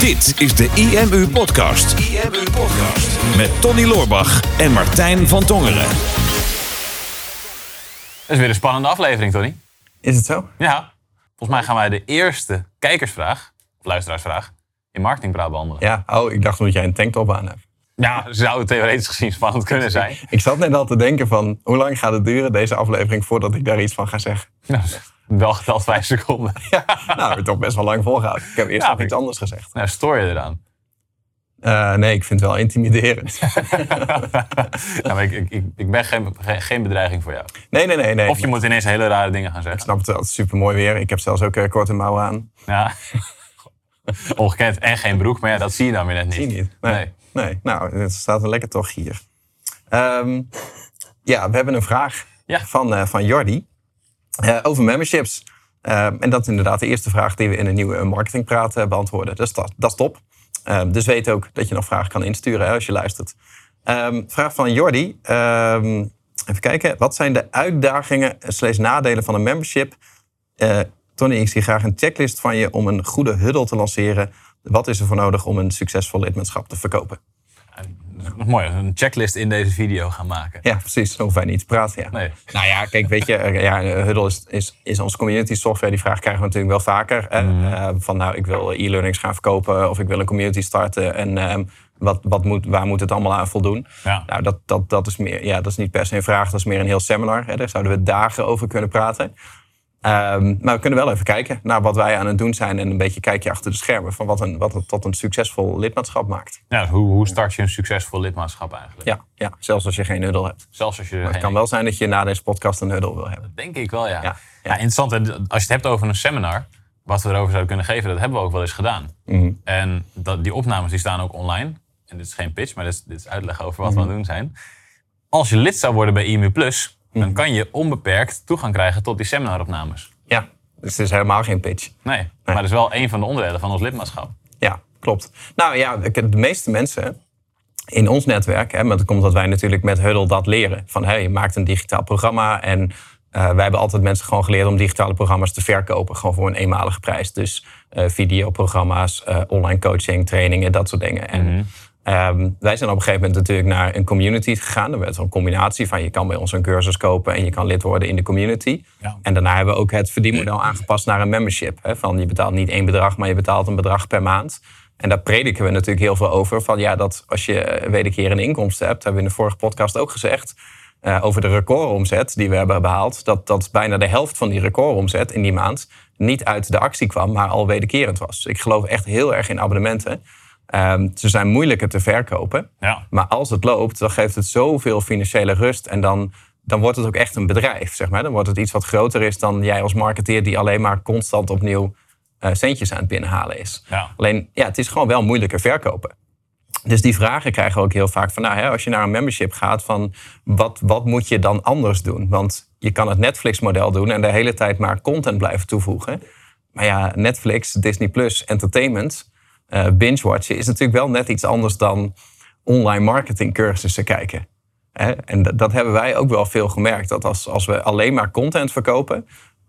Dit is de IMU Podcast. IMU Podcast. Met Tony Loorbach en Martijn van Tongeren. Dat is weer een spannende aflevering, Tony. Is het zo? Ja. Volgens mij gaan wij de eerste kijkersvraag, of luisteraarsvraag, in marketingpraat behandelen. Ja. Oh, ik dacht dat jij een tanktop aan hebt. Ja, zou het theoretisch gezien spannend kunnen zijn. Ik zat net al te denken van, hoe lang gaat het duren, deze aflevering, voordat ik daar iets van ga zeggen? Nou, wel geteld vijf seconden. Ja, nou, ik toch best wel lang volgehouden. Ik heb eerst Ja, nog ik- iets anders gezegd. Nou, stoor je eraan? Eh, nee, ik vind het wel intimiderend. nou, maar ik, ik, ik, ik ben geen, geen, bedreiging voor jou. Nee, nee, nee. nee. Of je moet ineens hele rare dingen gaan Ik zeggen. snap het wel, het is super mooi weer. Ik heb zelfs ook eh, korte mouwen aan. Ja. Ongekend en geen broek, maar ja, dat zie je dan weer net niet. Zie je niet? Nee. Nee. nee. Nou, het staat een lekker toch hier. Ehm, ja, we hebben een vraag Ja. van, eh, van Jordi eh, over memberships. Ehm, en dat is inderdaad de eerste vraag die we in een nieuwe marketingpraat eh, beantwoorden. Dus dat, dat is top. Dus weet ook dat je nog vragen kan insturen hè, als je luistert. Ehm, vraag van Jordi. Ehm, even kijken. Wat zijn de uitdagingen slash nadelen van een membership? Eh, Tony, ik zie graag een checklist van je om een goede huddle te lanceren. Wat is er voor nodig om een succesvol lidmaatschap te verkopen? Mooi, een checklist in deze video gaan maken. Ja, precies. Zo hoeven wij niet te praten. Ja. Nee. Nou ja, kijk, weet je, ja, Huddle is, is, is onze community software. Die vraag krijgen we natuurlijk wel vaker. hè. Eh, van nou, ik wil e-learnings gaan verkopen of ik wil een community starten. En ehm, wat, wat moet, waar moet het allemaal aan voldoen? Ja. Nou, dat, dat, dat, is meer, ja, dat is niet per se een vraag, dat is meer een heel seminar. Hè. Daar zouden we dagen over kunnen praten. Ehm, maar we kunnen wel even kijken naar wat wij aan het doen zijn. En een beetje kijkje achter de schermen van wat, een, wat het tot een succesvol lidmaatschap maakt. Ja, hoe, hoe start je een succesvol lidmaatschap eigenlijk? Ja, ja zelfs als je geen Huddle hebt. Zelfs als je Maar het geen- kan wel zijn dat je na deze podcast een Huddle wil hebben. Denk ik wel, ja. Ja, ja. ja. interessant. Als je het hebt over een seminar, wat we erover zouden kunnen geven, dat hebben we ook wel eens gedaan. Mhm. En dat, die opnames die staan ook online. En dit is geen pitch, maar dit is, dit is uitleg over wat Mhm. we aan het doen zijn. Als je lid zou worden bij IMU Plus, Mhm. Dan kan je onbeperkt toegang krijgen tot die seminaropnames. Ja, dus het is helemaal geen pitch. Nee, maar dat is wel een van de onderdelen van ons lidmaatschap. Ja, klopt. Nou ja, de meeste mensen in ons netwerk, hè, maar dat komt omdat wij natuurlijk met Huddle dat leren. Van hey, je maakt een digitaal programma en eh, wij hebben altijd mensen gewoon geleerd om digitale programma's te verkopen. Gewoon voor een eenmalige prijs. Dus eh, videoprogramma's, eh, online coaching, trainingen, dat soort dingen. En ehm, wij zijn op een gegeven moment natuurlijk naar een community gegaan. Er werd een combinatie van je kan bij ons een cursus kopen en je kan lid worden in de community. Ja. En daarna hebben we ook het verdienmodel aangepast naar een membership. Hè, van je betaalt niet één bedrag, maar je betaalt een bedrag per maand. En daar prediken we natuurlijk heel veel over. Van ja, dat als je eh, wederkerende inkomsten hebt, hebben we in de vorige podcast ook gezegd. eh, over de recordomzet die we hebben behaald. Dat, dat bijna de helft van die recordomzet in die maand niet uit de actie kwam, maar al wederkerend was. Dus ik geloof echt heel erg in abonnementen. Ehm, ze zijn moeilijker te verkopen. Ja. Maar als het loopt, dan geeft het zoveel financiële rust. En dan, dan wordt het ook echt een bedrijf, zeg maar. Dan wordt het iets wat groter is dan jij als marketeer... die alleen maar constant opnieuw eh, centjes aan het binnenhalen is. Ja. Alleen, ja, het is gewoon wel moeilijker verkopen. Dus die vragen krijgen we ook heel vaak van... Nou, hè, als je naar een membership gaat, van wat, wat moet je dan anders doen? Want je kan het Netflix-model doen... en de hele tijd maar content blijven toevoegen. Maar ja, Netflix, Disney+, Plus, entertainment... eh binge-watchen is natuurlijk wel net iets anders dan online marketingcursussen kijken. Hè? En dat, hebben wij ook wel veel gemerkt. Dat als, als we alleen maar content verkopen...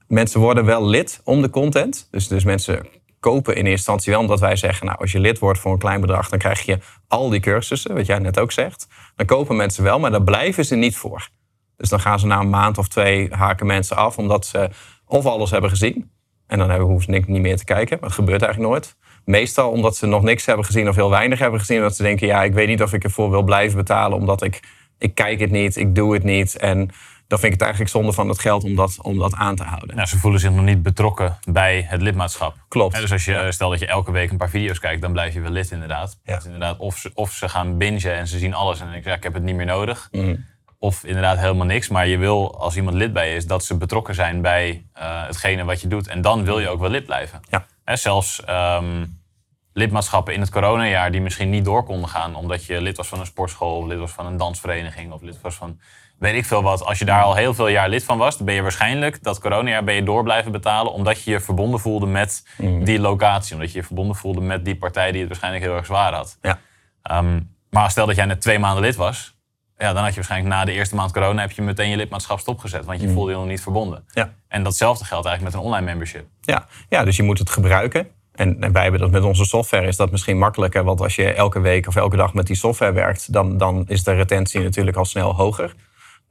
mensen worden wel lid om de content. Dus, dus mensen kopen in eerste instantie wel omdat wij zeggen... nou, als je lid wordt voor een klein bedrag... dan krijg je al die cursussen, wat jij net ook zegt. Dan kopen mensen wel, maar daar blijven ze niet voor. Dus dan gaan ze na een maand of twee haken mensen af... omdat ze of alles hebben gezien... en dan hoeven ze niks- niet meer te kijken. Dat gebeurt eigenlijk nooit. Meestal omdat ze nog niks hebben gezien of heel weinig hebben gezien... omdat ze denken, ja, ik weet niet of ik ervoor wil blijven betalen... omdat ik, ik kijk het niet, ik doe het niet... en dan vind ik het eigenlijk zonde van het geld om dat, om dat aan te houden. Nou, ze voelen zich nog niet betrokken bij het lidmaatschap. Klopt. Dus als je, eh, stel dat je elke week een paar video's kijkt, dan blijf je wel lid inderdaad. Ja. Dus inderdaad of, ze, of ze gaan bingen en ze zien alles en ik, ja, ik heb het niet meer nodig. Mhm. Of inderdaad helemaal niks. Maar je wil, als iemand lid bij je is, dat ze betrokken zijn bij eh, hetgene wat je doet. En dan wil je ook wel lid blijven. Ja. Hè, zelfs ehm, lidmaatschappen in het coronajaar die misschien niet door konden gaan... omdat je lid was van een sportschool, of lid was van een dansvereniging... of lid was van weet ik veel wat. Als je daar al heel veel jaar lid van was... dan ben je waarschijnlijk dat coronajaar ben je door blijven betalen... omdat je je verbonden voelde met die locatie. Omdat je je verbonden voelde met die partij die het waarschijnlijk heel erg zwaar had. Ja. Ehm, maar stel dat jij net twee maanden lid was... Ja, dan had je waarschijnlijk na de eerste maand corona... heb je meteen je lidmaatschap stopgezet. Want je voelde je nog niet verbonden. Ja. En datzelfde geldt eigenlijk met een online membership. Ja. ja, dus je moet het gebruiken. En, wij hebben dat met onze software is dat misschien makkelijker. Want als je elke week of elke dag met die software werkt, dan, dan is de retentie natuurlijk al snel hoger.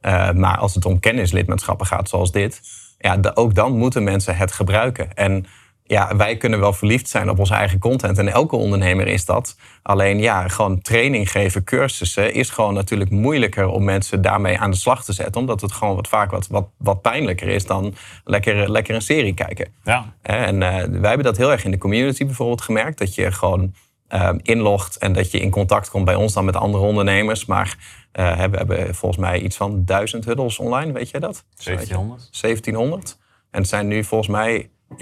Uh, maar als het om kennislidmaatschappen gaat, zoals dit, ja, ook dan moeten mensen het gebruiken. En ja, wij kunnen wel verliefd zijn op onze eigen content. En elke ondernemer is dat. Alleen ja, gewoon training geven, cursussen, is gewoon natuurlijk moeilijker om mensen daarmee aan de slag te zetten. Omdat het gewoon wat vaak wat, wat, wat pijnlijker is dan lekker, lekker een serie kijken. Ja. En uh, wij hebben dat heel erg in de community bijvoorbeeld gemerkt. Dat je gewoon uh, inlogt en dat je in contact komt bij ons dan met andere ondernemers. Maar uh, we hebben volgens mij iets van duizend huddles online, weet jij dat? 1700. 1700. En het zijn nu volgens mij 1,3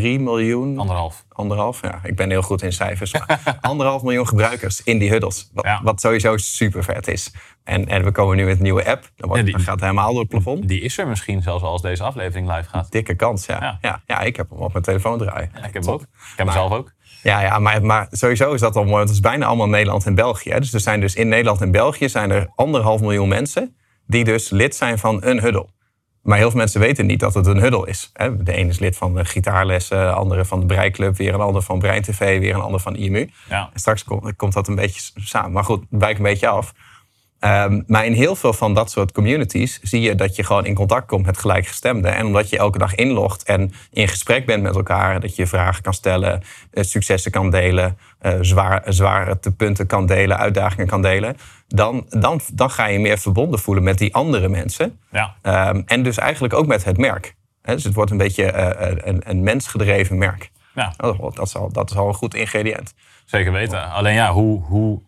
miljoen. Anderhalf. Anderhalf, ja. Ik ben heel goed in cijfers. Maar anderhalf miljoen gebruikers in die huddles. Wat, ja. wat, sowieso super vet is. En, en we komen nu met een nieuwe app. Dan, wordt, ja, die, dan gaat helemaal door het plafond. Die is er misschien zelfs als deze aflevering live gaat. Dikke kans, ja. Ja, ja. ja ik heb hem op mijn telefoon draaien. ik heb hem ook. Ik heb hem zelf ook. Ja, ja maar, maar sowieso is dat al mooi. Want het is bijna allemaal Nederland en België. Hè. Dus er zijn dus in Nederland en België zijn er anderhalf miljoen mensen... die dus lid zijn van een huddle. Maar heel veel mensen weten niet dat het een huddle is. De ene is lid van de gitaarlessen, de andere van de Breiklub, weer een ander van Brein TV, weer een ander van IMU. Ja. En straks komt, komt dat een beetje samen. Maar goed, wijk een beetje af. Um, maar in heel veel van dat soort communities zie je dat je gewoon in contact komt met gelijkgestemden. En omdat je elke dag inlogt en in gesprek bent met elkaar, dat je vragen kan stellen, uh, successen kan delen, uh, zwaar, zware punten kan delen, uitdagingen kan delen. Dan, dan, dan ga je meer verbonden voelen met die andere mensen. Ja. Um, en dus eigenlijk ook met het merk. He, dus het wordt een beetje uh, een, een mensgedreven merk. Ja. Dat, is al, dat is al een goed ingrediënt. Zeker weten. Alleen ja, hoe, hoe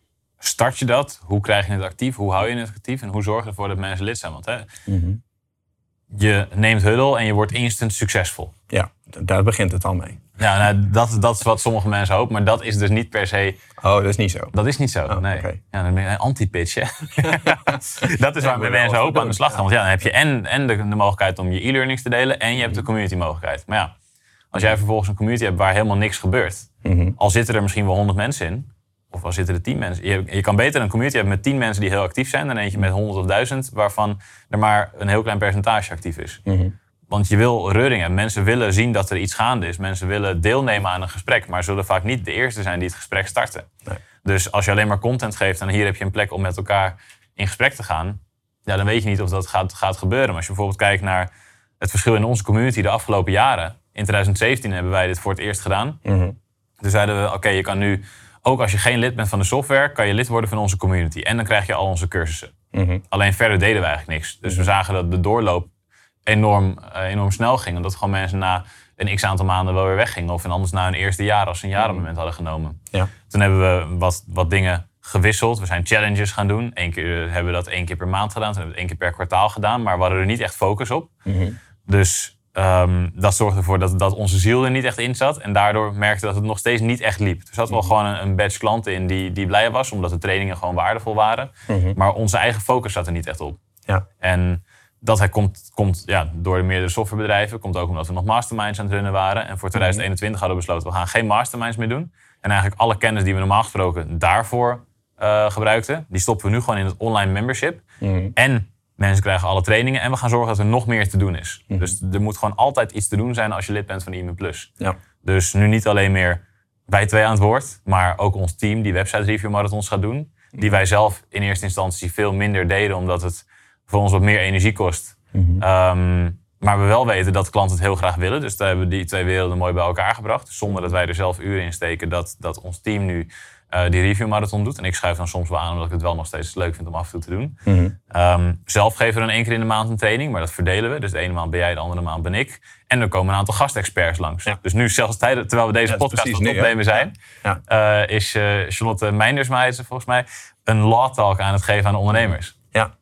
start je dat? Hoe krijg je het actief? Hoe hou je het actief? En hoe zorg je ervoor dat mensen lid zijn? Want hè, mm -hmm. je neemt huddle en je wordt instant succesvol. Ja, daar begint het al mee. Ja, nou, dat, dat is wat sommige mensen hopen, maar dat is dus niet per se. Oh, dat is niet zo. Dat is niet zo. Oh, nee. okay. Ja, dan een anti-pitch. dat is waar ja, mensen hopen aan de slag gaan. Want ja, dan heb je en, en de, de mogelijkheid om je e-learnings te delen en je hebt de community mogelijkheid. Maar ja, als jij vervolgens een community hebt waar helemaal niks gebeurt, mm -hmm. al zitten er misschien wel honderd mensen in, of al zitten er tien mensen. Je, je, kan beter een community hebben met tien mensen die heel actief zijn dan eentje met honderd of duizend, waarvan er maar een heel klein percentage actief is. Mm -hmm. Want je wil reuringen. Mensen willen zien dat er iets gaande is. Mensen willen deelnemen aan een gesprek, maar zullen vaak niet de eerste zijn die het gesprek starten. Nee. Dus als je alleen maar content geeft en hier heb je een plek om met elkaar in gesprek te gaan, ja, dan weet je niet of dat gaat, gaat gebeuren. Maar als je bijvoorbeeld kijkt naar het verschil in onze community de afgelopen jaren. In 2017 hebben wij dit voor het eerst gedaan. Mm -hmm. Toen zeiden we, oké, okay, je kan nu ook als je geen lid bent van de software, kan je lid worden van onze community. En dan krijg je al onze cursussen. Mm -hmm. Alleen verder deden we eigenlijk niks. Dus we zagen dat de doorloop enorm, uh, enorm snel ging. En dat gewoon mensen na een x aantal maanden wel weer weggingen. Of anders na hun eerste jaar, als ze een jarenmoment hadden genomen. Ja. Toen hebben we wat, wat dingen gewisseld. We zijn challenges gaan doen. Eén keer hebben we dat één keer per maand gedaan. Toen hebben we het één keer per kwartaal gedaan. Maar we hadden er niet echt focus op. Mm -hmm. Dus Um, dat zorgde ervoor dat, dat onze ziel er niet echt in zat. En daardoor merkte dat het nog steeds niet echt liep. Er zat wel gewoon een, een batch klanten in die, die blij was, omdat de trainingen gewoon waardevol waren. Mm -hmm. Maar onze eigen focus zat er niet echt op. Ja. En dat komt, komt ja, door de meerdere softwarebedrijven. Komt ook omdat we nog masterminds aan het runnen waren. En voor 2021 hadden we besloten, we gaan geen masterminds meer doen. En eigenlijk alle kennis die we normaal gesproken daarvoor uh, gebruikten, die stoppen we nu gewoon in het online membership. Mm -hmm. En Mensen krijgen alle trainingen en we gaan zorgen dat er nog meer te doen is. Mhm. Mm -hmm. Dus er moet gewoon altijd iets te doen zijn als je lid bent van IME Plus. Ja. Dus nu niet alleen meer wij twee aan het woord, maar ook ons team die website review marathons gaat doen. Die wij zelf in eerste instantie veel minder deden, omdat het voor ons wat meer energie kost. Mm -hmm. um, maar we wel weten dat klanten het heel graag willen. Dus daar hebben we die twee werelden mooi bij elkaar gebracht. Zonder dat wij er zelf uren in steken, dat, dat ons team nu uh, die review marathon doet. En ik schuif dan soms wel aan omdat ik het wel nog steeds leuk vind om af en toe te doen. Mm -hmm. um, zelf geven we dan één keer in de maand een training, maar dat verdelen we. Dus de ene maand ben jij, de andere maand ben ik. En er komen een aantal gastexperts langs. Ja. Dus nu, zelfs tijdens, terwijl we deze ja, podcast aan het opnemen zijn, ja. uh, is uh, Charlotte Meinders, volgens mij, een law talk aan het geven aan de ondernemers. Ja,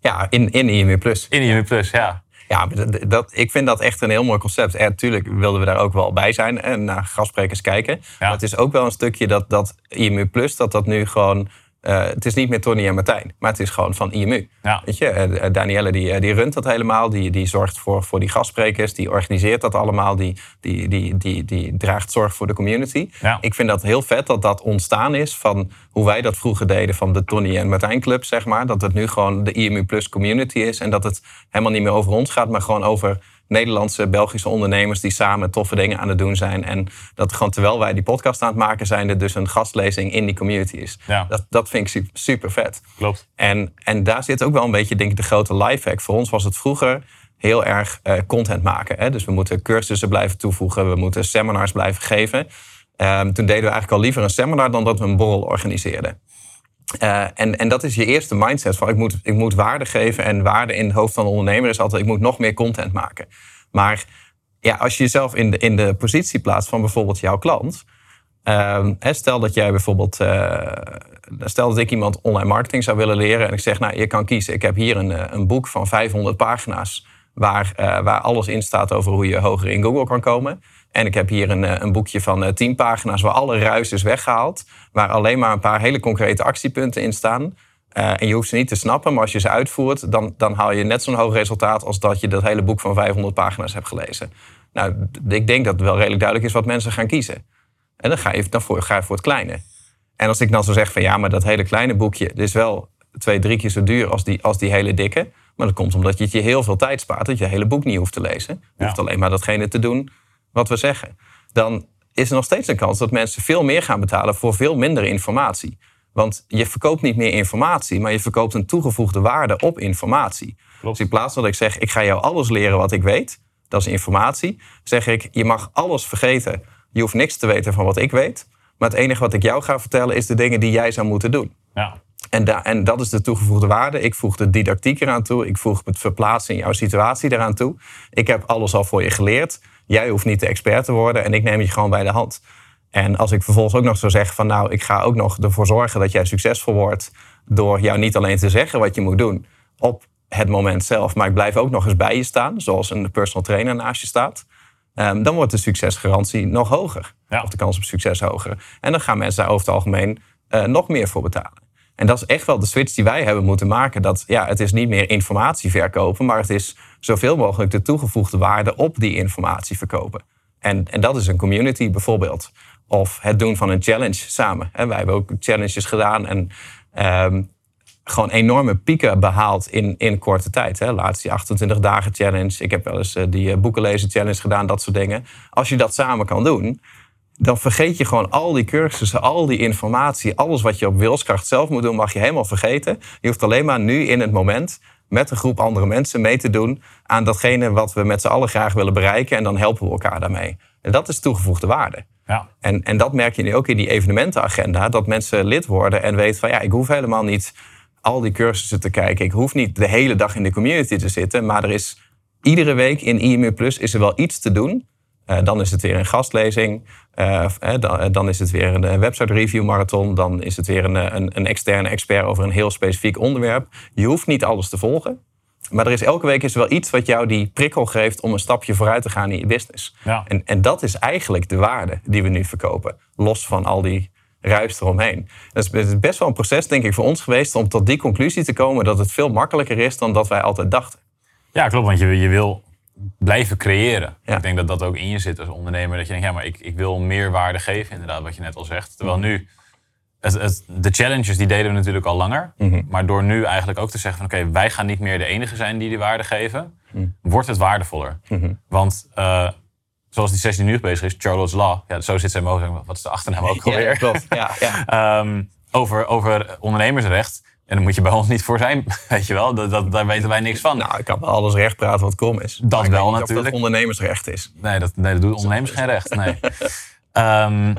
ja in, in IME Plus. In IME Plus, ja. Ja, dat, dat, ik vind dat echt een heel mooi concept. En natuurlijk wilden we daar ook wel bij zijn en naar gastsprekers kijken. Ja. Maar het is ook wel een stukje dat, dat IMU Plus, dat dat nu gewoon... Uh, het is niet meer Tony en Martijn, maar het is gewoon van IMU. Ja. Weet je, uh, Danielle die, die runt dat helemaal, die, die zorgt voor, voor die gastsprekers, die organiseert dat allemaal, die, die, die, die, die draagt zorg voor de community. Ja. Ik vind dat heel vet dat dat ontstaan is van hoe wij dat vroeger deden van de Tony en Martijn Club, zeg maar. Dat het nu gewoon de IMU Plus community is en dat het helemaal niet meer over ons gaat, maar gewoon over Nederlandse, Belgische ondernemers die samen toffe dingen aan het doen zijn. En dat gewoon terwijl wij die podcast aan het maken zijn, er dus een gastlezing in die community is. Ja. Dat, dat vind ik super vet. Klopt. En, en daar zit ook wel een beetje, denk ik, de grote lifehack. Voor ons was het vroeger heel erg eh, content maken. Hè? Dus we moeten cursussen blijven toevoegen, we moeten seminars blijven geven. Ehm, toen deden we eigenlijk al liever een seminar dan dat we een borrel organiseerden. Uh, en, en dat is je eerste mindset van ik moet, ik moet waarde geven. En waarde in het hoofd van een ondernemer is altijd ik moet nog meer content maken. Maar ja, als je jezelf in de, in de positie plaatst van bijvoorbeeld jouw klant. Uh, stel dat jij bijvoorbeeld, uh, stel dat ik iemand online marketing zou willen leren. En ik zeg, nou je kan kiezen. Ik heb hier een, een boek van 500 pagina's. Waar, waar alles in staat over hoe je hoger in Google kan komen. En ik heb hier een, eh, een boekje van 10 eh, pagina's waar alle ruis is weggehaald. Waar alleen maar een paar hele concrete actiepunten in staan. En je hoeft ze niet te snappen, maar als je ze uitvoert, dan, dan haal je net zo'n hoog resultaat als dat je dat hele boek van 500 pagina's hebt gelezen. Nou, ik denk dat het wel redelijk duidelijk is wat mensen gaan kiezen. En dan ga je, dan voor, ga je voor het kleine. En als ik dan zo zeg van ja, maar dat hele kleine boekje is wel twee, drie keer zo duur als die, als die hele dikke. Maar dat komt omdat je het je heel veel tijd spaart, dat je het hele boek niet hoeft te lezen. Je hoeft alleen maar datgene te doen wat we zeggen, dan is er nog steeds een kans dat mensen veel meer gaan betalen voor veel minder informatie. Want je verkoopt niet meer informatie, maar je verkoopt een toegevoegde waarde op informatie. Dus in plaats van dat ik zeg, ik ga jou alles leren wat ik weet, dat is informatie, zeg ik, je mag alles vergeten. Je hoeft niks te weten van wat ik weet. Maar het enige wat ik jou ga vertellen is de dingen die jij zou moeten doen. Ja. En, da en dat is de toegevoegde waarde. Ik voeg de didactiek eraan toe. Ik voeg het verplaatsen in jouw situatie eraan toe. Ik heb alles al voor je geleerd. Jij hoeft niet de expert te worden en ik neem je gewoon bij de hand. En als ik vervolgens ook nog zou zeggen van nou, ik ga ook nog ervoor zorgen dat jij succesvol wordt door jou niet alleen te zeggen wat je moet doen op het moment zelf, maar ik blijf ook nog eens bij je staan, zoals een personal trainer naast je staat. Um, dan wordt de succesgarantie nog hoger. Ja. Of de kans op succes hoger. En dan gaan mensen daar over het algemeen uh, nog meer voor betalen. En dat is echt wel de switch die wij hebben moeten maken. Dat ja, het is niet meer informatie verkopen, maar het is zoveel mogelijk de toegevoegde waarde op die informatie verkopen. En, en dat is een community bijvoorbeeld. Of het doen van een challenge samen. wij hebben ook challenges gedaan en um, gewoon enorme pieken behaald in, in korte tijd. Hè. Laatst die 28 dagen challenge. Ik heb wel eens uh, die uh, boekenlezen challenge gedaan, dat soort dingen. Als je dat samen kan doen, dan vergeet je gewoon al die cursussen, al die informatie, alles wat je op wilskracht zelf moet doen, mag je helemaal vergeten. Je hoeft alleen maar nu in het moment met een groep andere mensen mee te doen aan datgene wat we met z'n allen graag willen bereiken. En dan helpen we elkaar daarmee. En dat is toegevoegde waarde. Ja. En, en dat merk je nu ook in die evenementenagenda. Dat mensen lid worden en weten van ja, ik hoef helemaal niet al die cursussen te kijken. Ik hoef niet de hele dag in de community te zitten. Maar er is iedere week in IMU Plus is er wel iets te doen uh, dan is het weer een gastlezing. Uh, dan, dan, is het weer een website review marathon. Dan is het weer een, een, een, externe expert over een heel specifiek onderwerp. Je hoeft niet alles te volgen. Maar er is elke week is er wel iets wat jou die prikkel geeft om een stapje vooruit te gaan in je business. Ja. En, en dat is eigenlijk de waarde die we nu verkopen. Los van al die ruis eromheen. Dat is best wel een proces, denk ik, voor ons geweest om tot die conclusie te komen dat het veel makkelijker is dan dat wij altijd dachten. Ja, klopt. Want je, je wil blijven creëren. Ik denk dat dat ook in je zit als ondernemer. Dat je denkt, ja, maar ik, ik wil meer waarde geven, inderdaad, wat je net al zegt. Terwijl nu, het, het, de challenges die deden we natuurlijk al langer. Mhm. Maar door nu eigenlijk ook te zeggen van, oké, wij gaan niet meer de enige zijn die die waarde geven, wordt het waardevoller. Mhm. Want uh, zoals die sessie nu bezig is, Charlotte's Law, ja, zo zit zijn mogen. Wat is de achternaam ook alweer? Ja, klopt. Ja, ja. um, over, over ondernemersrecht. En dan moet je bij ons niet voor zijn, weet je wel. Dat, dat, daar weten wij niks van. Nou, ik kan wel alles recht praten wat kom is. Dat maar wel Of natuurlijk. dat ondernemersrecht is. Nee, dat, nee, dat doet ondernemers geen recht. Nee. um,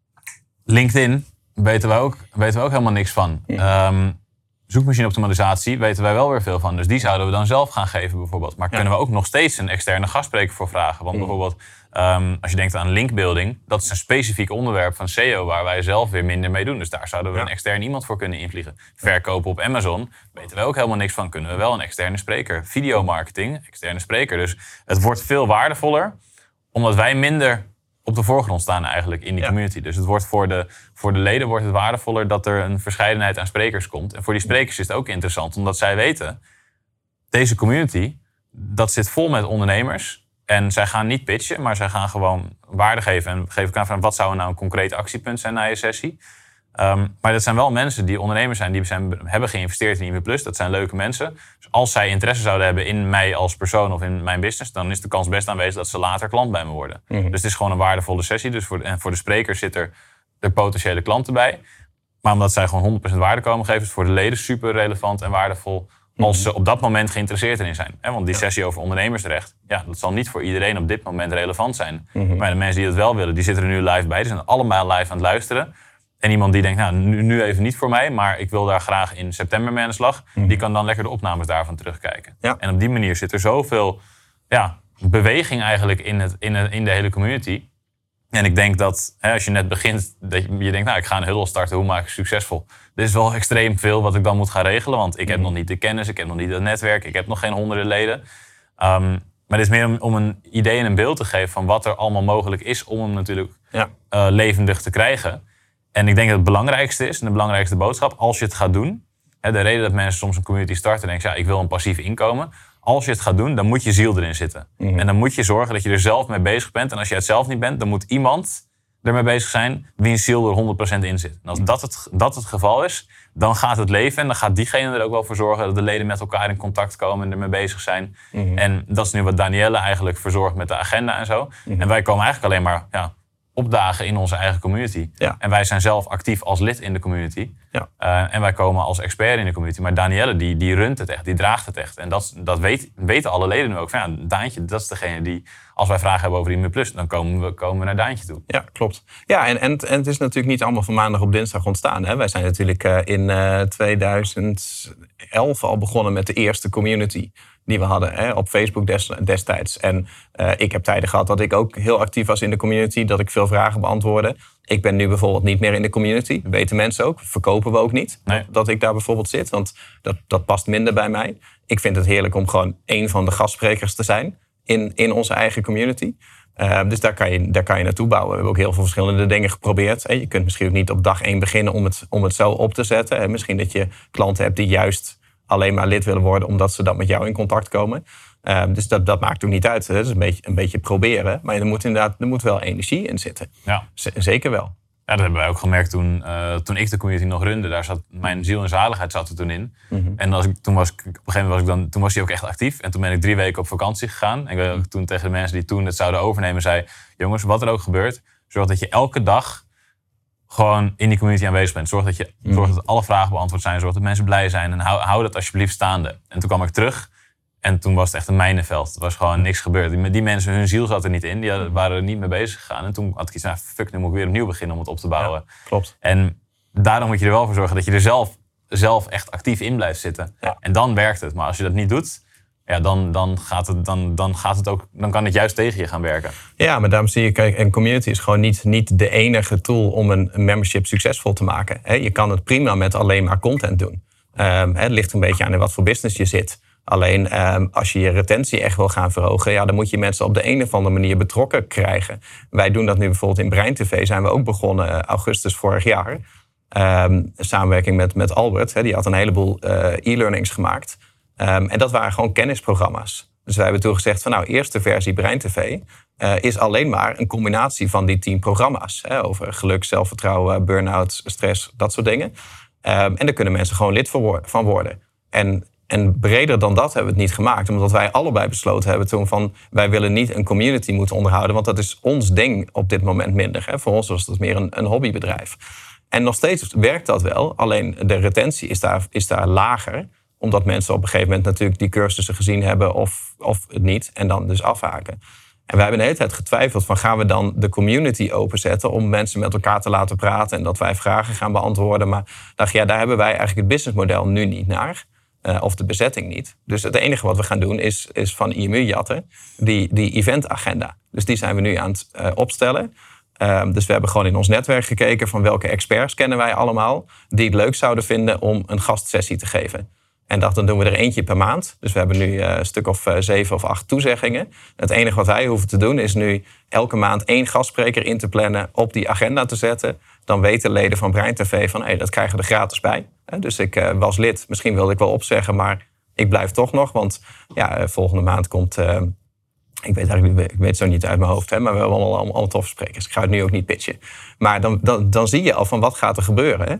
LinkedIn weten we, ook, weten we ook helemaal niks van. Um, zoekmachine-optimalisatie weten wij wel weer veel van. Dus die zouden we dan zelf gaan geven bijvoorbeeld. Maar kunnen we ook nog steeds een externe gastspreker voor vragen? Want bijvoorbeeld, um, als je denkt aan linkbuilding... dat is een specifiek onderwerp van SEO... waar wij zelf weer minder mee doen. Dus daar zouden we een extern iemand voor kunnen invliegen. Verkopen op Amazon weten we ook helemaal niks van. Kunnen we wel een externe spreker. Videomarketing, externe spreker. Dus het wordt veel waardevoller... omdat wij minder op de voorgrond staan eigenlijk in die Ja. community. Dus het wordt voor de, voor de leden wordt het waardevoller dat er een verscheidenheid aan sprekers komt. En voor die sprekers is het ook interessant, omdat zij weten, deze community, dat zit vol met ondernemers. En zij gaan niet pitchen, maar zij gaan gewoon waarde geven. En geven elkaar van wat zou nou een concreet actiepunt zijn na je sessie. Ehm, maar dat zijn wel mensen die ondernemers zijn, die zijn, hebben geïnvesteerd in IB Plus. Dat zijn leuke mensen. Dus als zij interesse zouden hebben in mij als persoon of in mijn business, dan is de kans best aanwezig dat ze later klant bij me worden. Mhm. Dus het is gewoon een waardevolle sessie. Dus voor, en voor de spreker zit er de potentiële klanten bij. Maar omdat zij gewoon 100% waarde komen geven, is het voor de leden super relevant en waardevol. Als ze op dat moment geïnteresseerd erin zijn. Want die sessie over ondernemersrecht, ja, dat zal niet voor iedereen op dit moment relevant zijn. Maar de mensen die dat wel willen, die zitten er nu live bij. Die zijn allemaal live aan het luisteren. En iemand die denkt, nou, nu, nu even niet voor mij, maar ik wil daar graag in september mee aan de slag. Die kan dan lekker de opnames daarvan terugkijken. Ja. En op die manier zit er zoveel ja, beweging eigenlijk in, het, in, het, in de hele community. En ik denk dat hè, als je net begint, dat je, je denkt, nou, ik ga een huddle starten, hoe maak ik succesvol? Dit is wel extreem veel wat ik dan moet gaan regelen, want ik heb nog niet de kennis, ik heb nog niet het netwerk, ik heb nog geen honderden leden. Ehm, maar het is meer om, om een idee en een beeld te geven van wat er allemaal mogelijk is om hem natuurlijk Ja. eh, levendig te krijgen. En ik denk dat het belangrijkste is, en de belangrijkste boodschap, als je het gaat doen. Hè, de reden dat mensen soms een community starten en denken, ja, ik wil een passief inkomen. Als je het gaat doen, dan moet je ziel erin zitten. En dan moet je zorgen dat je er zelf mee bezig bent. En als je het zelf niet bent, dan moet iemand ermee bezig zijn wiens ziel er 100% in zit. En als dat het, dat het geval is, dan gaat het leven en dan gaat diegene er ook wel voor zorgen dat de leden met elkaar in contact komen en ermee bezig zijn. En dat is nu wat Danielle eigenlijk verzorgt met de agenda en zo. En wij komen eigenlijk alleen maar ja, opdagen in onze eigen community. Ja. En wij zijn zelf actief als lid in de community. Ja. Eh, en wij komen als expert in de community. Maar Danielle, die, die runt het echt, die draagt het echt. En dat, dat weet, weten alle leden nu ook. Van, ja, Daantje, dat is degene die, als wij vragen hebben over die Plus, dan komen we, komen we naar Daantje toe. Ja, klopt. Ja, en, en, en het is natuurlijk niet allemaal van maandag op dinsdag ontstaan. Hè. Wij zijn natuurlijk eh, in eh 2011 al begonnen met de eerste community die we hadden hè, op Facebook des- destijds. En eh, ik heb tijden gehad dat ik ook heel actief was in de community, dat ik veel vragen beantwoordde. Ik ben nu bijvoorbeeld niet meer in de community. Dat weten mensen ook. Verkopen we ook niet. Nee. Dat, dat ik daar bijvoorbeeld zit, want dat, dat past minder bij mij. Ik vind het heerlijk om gewoon een van de gastsprekers te zijn in, in onze eigen community. Uh, dus daar kan, je, daar kan je naartoe bouwen. We hebben ook heel veel verschillende dingen geprobeerd. Hè. Je kunt misschien ook niet op dag één beginnen om het, om het zo op te zetten. Hè. Misschien dat je klanten hebt die juist alleen maar lid willen worden... omdat ze dan met jou in contact komen. Uh, dus dat, dat maakt ook niet uit. Hè. Dat is een beetje, een beetje proberen. Maar er moet inderdaad er moet wel energie in zitten. Ja. Z- zeker wel. Ja, dat hebben wij ook gemerkt toen, eh, toen ik de community nog runde. Daar zat mijn ziel en zaligheid zat er toen in. En als ik, toen was ik, op een gegeven moment was ik dan, toen was hij ook echt actief. En toen ben ik drie weken op vakantie gegaan. En ik weet ook toen tegen de mensen die toen het zouden overnemen zei... jongens, wat er ook gebeurt, zorg dat je elke dag gewoon in die community aanwezig bent. Zorg dat, je, zorg dat alle vragen beantwoord zijn. Zorg dat mensen blij zijn. En hou, hou dat alsjeblieft staande. En toen kwam ik terug. En toen was het echt een mijnenveld. Er was gewoon niks gebeurd. Die, die mensen, hun ziel zat er niet in. Die hadden- waren er niet mee bezig gegaan. En toen had ik iets van, fuck, nu moet ik weer opnieuw beginnen om het op te bouwen. Klopt. En daarom moet je er wel voor zorgen dat je er zelf, zelf echt actief in blijft zitten. Ja. En dan werkt het. Maar als je dat niet doet, ja, dan, dan, gaat het, dan, dan, gaat het ook, dan kan het juist tegen je gaan werken. Ja, maar daarom zie je, kijk, een community is gewoon niet, niet de enige tool om een, membership succesvol te maken. Je kan het prima met alleen maar content doen. Ehm, het ligt een beetje aan in wat voor business je zit. Alleen ehm, als je je retentie echt wil gaan verhogen, ja, dan moet je mensen op de een of andere manier betrokken krijgen. Wij doen dat nu bijvoorbeeld in Brein TV, zijn we ook begonnen eh, augustus vorig jaar. Ehm, samenwerking met, met Albert, hè, die had een heleboel eh, e-learnings gemaakt. Ehm, en dat waren gewoon kennisprogramma's. Dus wij hebben toen gezegd van nou, eerste versie Brein TV eh, is alleen maar een combinatie van die tien programma's. Hè, over geluk, zelfvertrouwen, burn-out, stress, dat soort dingen. Ehm, en daar kunnen mensen gewoon lid van worden. En, en breder dan dat hebben we het niet gemaakt. Omdat wij allebei besloten hebben toen van... wij willen niet een community moeten onderhouden... want dat is ons ding op dit moment minder. Hè. Voor ons was dat meer een, een hobbybedrijf. En nog steeds werkt dat wel. Alleen de retentie is daar, is daar lager omdat mensen op een gegeven moment natuurlijk die cursussen gezien hebben of, of het niet. En dan dus afhaken. En wij hebben de hele tijd getwijfeld van gaan we dan de community openzetten om mensen met elkaar te laten praten en dat wij vragen gaan beantwoorden. Maar dacht ja, daar hebben wij eigenlijk het businessmodel nu niet naar. eh, of de bezetting niet. Dus het enige wat we gaan doen is, is van IMU jatten die, die eventagenda. Dus die zijn we nu aan het eh, opstellen. Ehm, dus we hebben gewoon in ons netwerk gekeken van welke experts kennen wij allemaal die het leuk zouden vinden om een gastsessie te geven. En dacht, dan doen we er eentje per maand. Dus we hebben nu eh, een stuk of eh, zeven of acht toezeggingen. Het enige wat wij hoeven te doen is nu elke maand één gastspreker in te plannen, op die agenda te zetten. Dan weten leden van Brein TV van, hé, dat krijgen we er gratis bij. Dus ik eh, was lid, misschien wilde ik wel opzeggen, maar ik blijf toch nog. Want ja, volgende maand komt, Ik weet eigenlijk ik weet het zo niet uit mijn hoofd, hè, maar we hebben allemaal, allemaal, allemaal toffe sprekers. Ik ga het nu ook niet pitchen. Maar dan, dan, dan zie je al van wat gaat er gebeuren. Hè?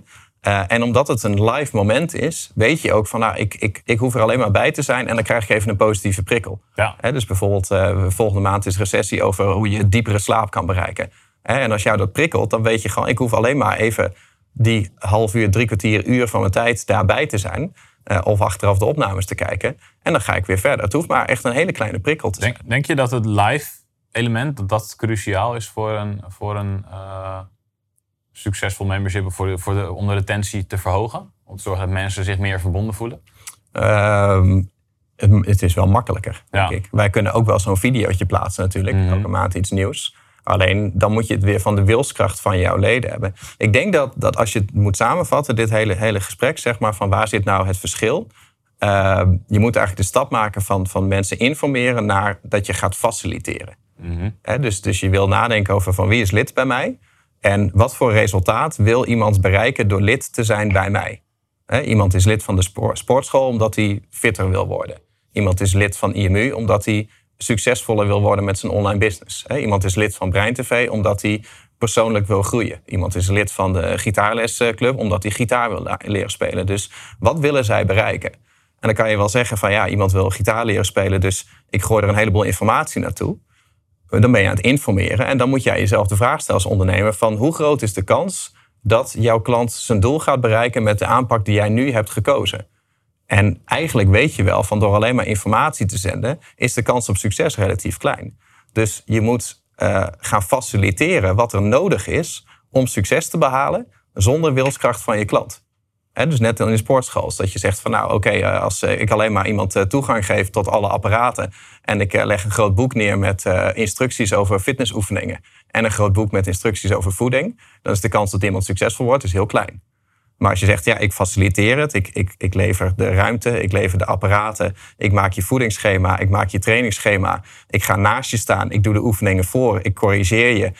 Uh, en omdat het een live moment is, weet je ook van, nou, ik, ik, ik hoef er alleen maar bij te zijn en dan krijg ik even een positieve prikkel. Ja. Hè, dus bijvoorbeeld, uh, volgende maand is recessie over hoe je diepere slaap kan bereiken. Hè, en als jou dat prikkelt, dan weet je gewoon, ik hoef alleen maar even die half uur, drie kwartier, uur van mijn tijd daarbij te zijn. Uh, of achteraf de opnames te kijken. En dan ga ik weer verder. Het hoeft maar echt een hele kleine prikkel te denk, zijn. Denk je dat het live element, dat dat cruciaal is voor een, voor een succesvol membership, voor de, voor de, om de retentie te verhogen? Om te zorgen dat mensen zich meer verbonden voelen? Uh, het, het, is wel makkelijker, denk ik. Wij kunnen ook wel zo'n videootje plaatsen natuurlijk. Mhm. Elke maand iets nieuws. Alleen dan moet je het weer van de wilskracht van jouw leden hebben. Ik denk dat, dat als je het moet samenvatten, dit hele, hele gesprek, zeg maar, van waar zit nou het verschil? Uh, je moet eigenlijk de stap maken van, van mensen informeren naar dat je gaat faciliteren. Mhm. Dus, dus je wil nadenken over van wie is lid bij mij? En wat voor resultaat wil iemand bereiken door lid te zijn bij mij? Iemand is lid van de sportschool omdat hij fitter wil worden. Iemand is lid van IMU omdat hij succesvoller wil worden met zijn online business. Iemand is lid van Brein TV omdat hij persoonlijk wil groeien. Iemand is lid van de gitaarlesclub omdat hij gitaar wil leren spelen. Dus wat willen zij bereiken? En dan kan je wel zeggen van ja, iemand wil gitaar leren spelen, dus ik gooi er een heleboel informatie naartoe. Dan ben je aan het informeren en dan moet jij jezelf de vraag stellen als ondernemer van hoe groot is de kans dat jouw klant zijn doel gaat bereiken met de aanpak die jij nu hebt gekozen. En eigenlijk weet je wel van door alleen maar informatie te zenden, is de kans op succes relatief klein. Dus je moet uh, gaan faciliteren wat er nodig is om succes te behalen zonder wilskracht van je klant. Dus net in de sportschool, dat je zegt van nou oké, uh, als uh, ik alleen maar iemand uh, toegang geef tot alle apparaten en ik leg een groot boek neer met instructies over fitnessoefeningen en een groot boek met instructies over voeding, dan is de kans dat iemand succesvol wordt is heel klein. Maar als je zegt, ja, ik faciliteer het, ik, ik, ik lever de ruimte, ik lever de apparaten, ik maak je voedingsschema, ik maak je trainingsschema, ik ga naast je staan, ik doe de oefeningen voor, ik corrigeer je.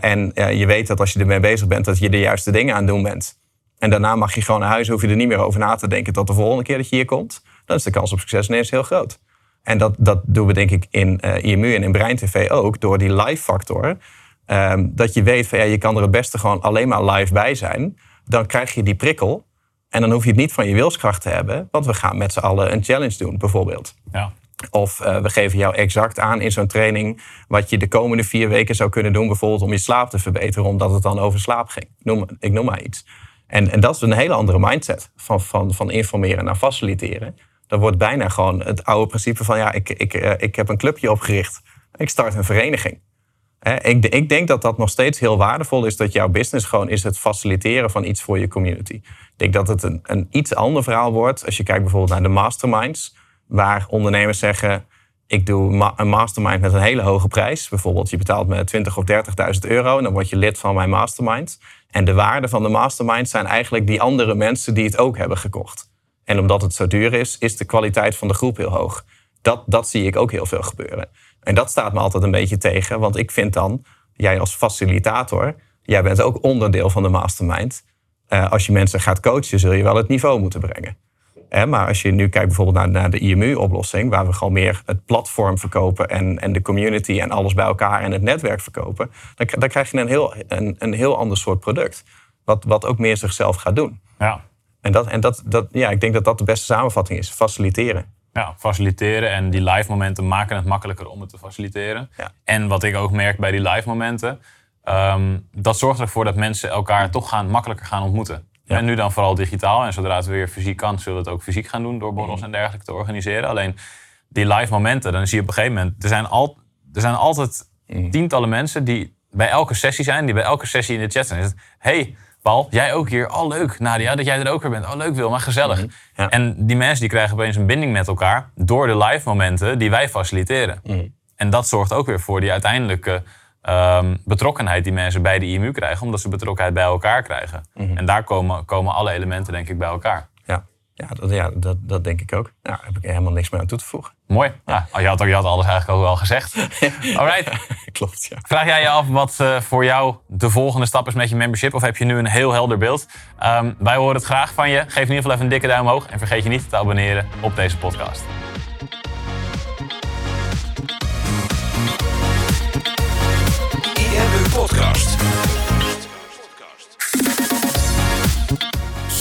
En je weet dat als je ermee bezig bent, dat je de juiste dingen aan het doen bent. En daarna mag je gewoon naar huis, hoef je er niet meer over na te denken tot de volgende keer dat je hier komt. Dan is de kans op succes ineens heel groot. En dat, dat doen we denk ik in uh, IMU en in Brein TV ook, door die live factor. Um, dat je weet van ja, je kan er het beste gewoon alleen maar live bij zijn. Dan krijg je die prikkel. En dan hoef je het niet van je wilskracht te hebben. Want we gaan met z'n allen een challenge doen, bijvoorbeeld. Ja. Of uh, we geven jou exact aan in zo'n training wat je de komende vier weken zou kunnen doen, bijvoorbeeld om je slaap te verbeteren, omdat het dan over slaap ging. Noem, ik noem maar iets. En, en dat is een hele andere mindset van, van, van informeren naar faciliteren. Dat wordt bijna gewoon het oude principe van ja, ik, ik, uh, ik heb een clubje opgericht. Ik start een vereniging. Ik, ik, denk dat dat nog steeds heel waardevol is, dat jouw business gewoon is het faciliteren van iets voor je community. Ik denk dat het een, een iets ander verhaal wordt als je kijkt bijvoorbeeld naar de masterminds, waar ondernemers zeggen, ik doe een mastermind met een hele hoge prijs. Bijvoorbeeld je betaalt me 20 of 30.000 euro en dan word je lid van mijn mastermind. En de waarde van de mastermind zijn eigenlijk die andere mensen die het ook hebben gekocht. En omdat het zo duur is, is de kwaliteit van de groep heel hoog. Dat, dat zie ik ook heel veel gebeuren. En dat staat me altijd een beetje tegen, want ik vind dan, jij als facilitator, jij bent ook onderdeel van de mastermind. Uh, als je mensen gaat coachen, zul je wel het niveau moeten brengen. Maar als je nu kijkt bijvoorbeeld naar, naar de IMU-oplossing, waar we gewoon meer het platform verkopen en, en de community en alles bij elkaar en het netwerk verkopen, dan, dan krijg je een heel, een, een heel ander soort product. Wat, wat ook meer zichzelf gaat doen. Ja. En, dat, en dat, dat, ja, ik denk dat dat de beste samenvatting is. Faciliteren. Ja, faciliteren en die live momenten maken het makkelijker om het te faciliteren. Ja. En wat ik ook merk bij die live momenten, um, dat zorgt ervoor dat mensen elkaar toch gaan, makkelijker gaan ontmoeten. Ja. En nu dan vooral digitaal. En zodra het weer fysiek kan, zullen we het ook fysiek gaan doen door borrels en dergelijke te organiseren. Alleen die live momenten, dan zie je op een gegeven moment, er zijn, al, er zijn altijd tientallen mensen die bij elke sessie zijn, die bij elke sessie in de chat zijn. Is het, hey, Paul, jij ook hier. Oh, leuk. Nadia, dat jij er ook weer bent. Oh, leuk Wil, maar gezellig. Mhm. Ja. En die mensen die krijgen opeens een binding met elkaar door de live momenten die wij faciliteren. En dat zorgt ook weer voor die uiteindelijke um, betrokkenheid die mensen bij de IMU krijgen, omdat ze betrokkenheid bij elkaar krijgen. Mhm. En daar komen, komen alle elementen, denk ik, bij elkaar. Ja, ja, dat, ja dat, dat denk ik ook. Nou, daar heb ik helemaal niks meer aan toe te voegen. Mooi. Ja, je, had, je had alles eigenlijk ook wel gezegd. Alright. Klopt, ja. Vraag jij je af wat uh, voor jou de volgende stap is met je membership? Of heb je nu een heel helder beeld? Um, wij horen het graag van je. Geef in ieder geval even een dikke duim omhoog. En vergeet je niet te abonneren op deze podcast.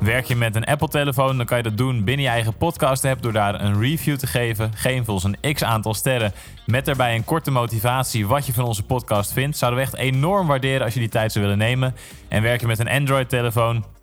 Werk je met een Apple-telefoon, dan kan je dat doen binnen je eigen podcast-app door daar een review te geven. Geef ons een x aantal sterren met daarbij een korte motivatie wat je van onze podcast vindt. Zouden we echt enorm waarderen als je die tijd zou willen nemen. En werk je met een Android-telefoon,